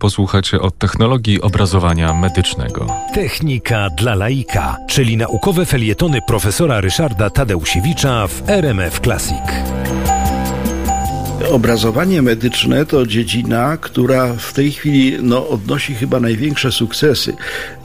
Posłuchacie o technologii obrazowania medycznego. Technika dla laika, czyli naukowe felietony profesora Ryszarda Tadeusiewicza w RMF Classic. Obrazowanie medyczne to dziedzina, która w tej chwili no, odnosi chyba największe sukcesy.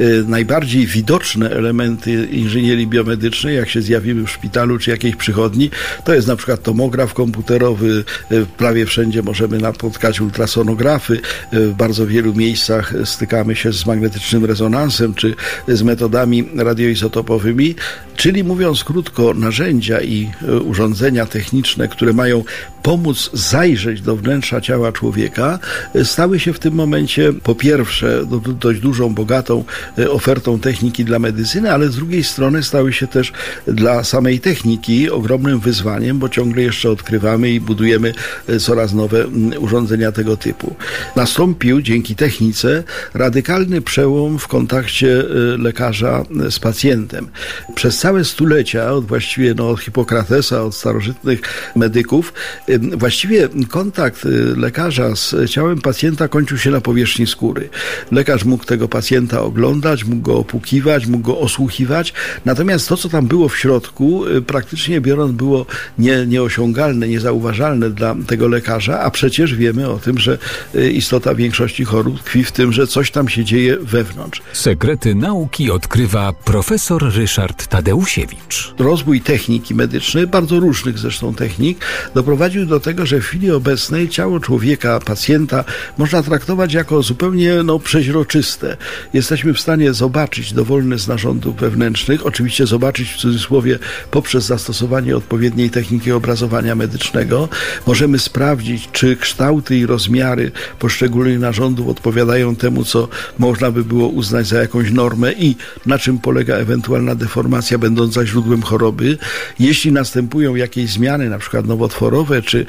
Y, najbardziej widoczne elementy inżynierii biomedycznej, jak się zjawiły w szpitalu czy jakiejś przychodni, to jest na przykład tomograf komputerowy, y, prawie wszędzie możemy napotkać ultrasonografy, y, w bardzo wielu miejscach stykamy się z magnetycznym rezonansem czy z metodami radioizotopowymi, czyli mówiąc krótko, narzędzia i urządzenia techniczne, które mają pomóc zajrzeć do wnętrza ciała człowieka, e, stały się w tym momencie po pierwsze dość dużą, bogatą e, ofertą techniki dla medycyny, ale z drugiej strony stały się też dla samej techniki ogromnym wyzwaniem, bo ciągle jeszcze odkrywamy i budujemy e, coraz nowe urządzenia tego typu. Nastąpił dzięki technice radykalny przełom w kontakcie lekarza z pacjentem. Przez całe stulecia, od właściwie no, od Hipokratesa, od starożytnych medyków, właściwie kontakt y, lekarza z ciałem pacjenta kończył się na powierzchni skóry. Lekarz mógł tego pacjenta oglądać, mógł go opłukiwać, mógł go osłuchiwać, natomiast to, co tam było w środku, y, praktycznie biorąc, było nie, nieosiągalne, niezauważalne dla tego lekarza, a przecież wiemy o tym, że y, istota większości chorób tkwi w tym, że coś tam się dzieje wewnątrz. Sekrety nauki odkrywa profesor Ryszard Tadeusiewicz. Rozwój techniki medycznej, bardzo różnych zresztą technik, doprowadził do tego, że w chwili obecnej ciało człowieka, pacjenta można traktować jako zupełnie no, przeźroczyste. Jesteśmy w stanie zobaczyć dowolne z narządów wewnętrznych, oczywiście zobaczyć w cudzysłowie poprzez zastosowanie odpowiedniej techniki obrazowania medycznego. Możemy sprawdzić, czy kształty i rozmiary poszczególnych narządów odpowiadają temu, co można by było uznać za jakąś normę i na czym polega ewentualna deformacja będąca źródłem choroby. Jeśli następują jakieś zmiany, na przykład nowotworowe, czy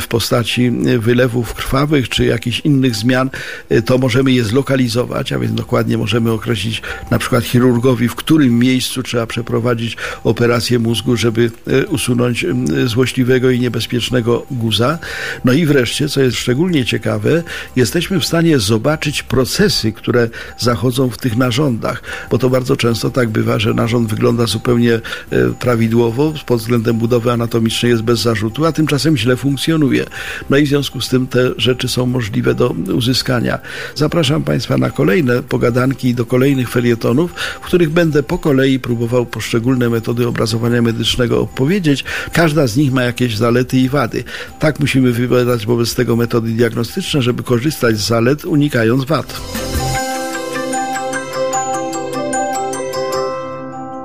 w postaci wylewów krwawych czy jakichś innych zmian, y, to możemy je zlokalizować, a więc dokładnie możemy określić na przykład chirurgowi, w którym miejscu trzeba przeprowadzić operację mózgu, żeby y, usunąć złośliwego i niebezpiecznego guza. No i wreszcie, co jest szczególnie ciekawe, jesteśmy w stanie zobaczyć procesy, które zachodzą w tych narządach, bo to bardzo często tak bywa, że narząd wygląda zupełnie y, prawidłowo, pod względem budowy anatomicznej jest bez zarzutu, a tymczasem źle funkcjonuje. No i w związku z tym te rzeczy są możliwe do uzyskania. Zapraszam Państwa na kolejne pogadanki do kolejnych felietonów, w których będę po kolei próbował poszczególne metody obrazowania medycznego opowiedzieć. Każda z nich ma jakieś zalety i wady. Tak musimy wybierać wobec tego metody diagnostyczne, żeby korzystać z zalet, unikając wad.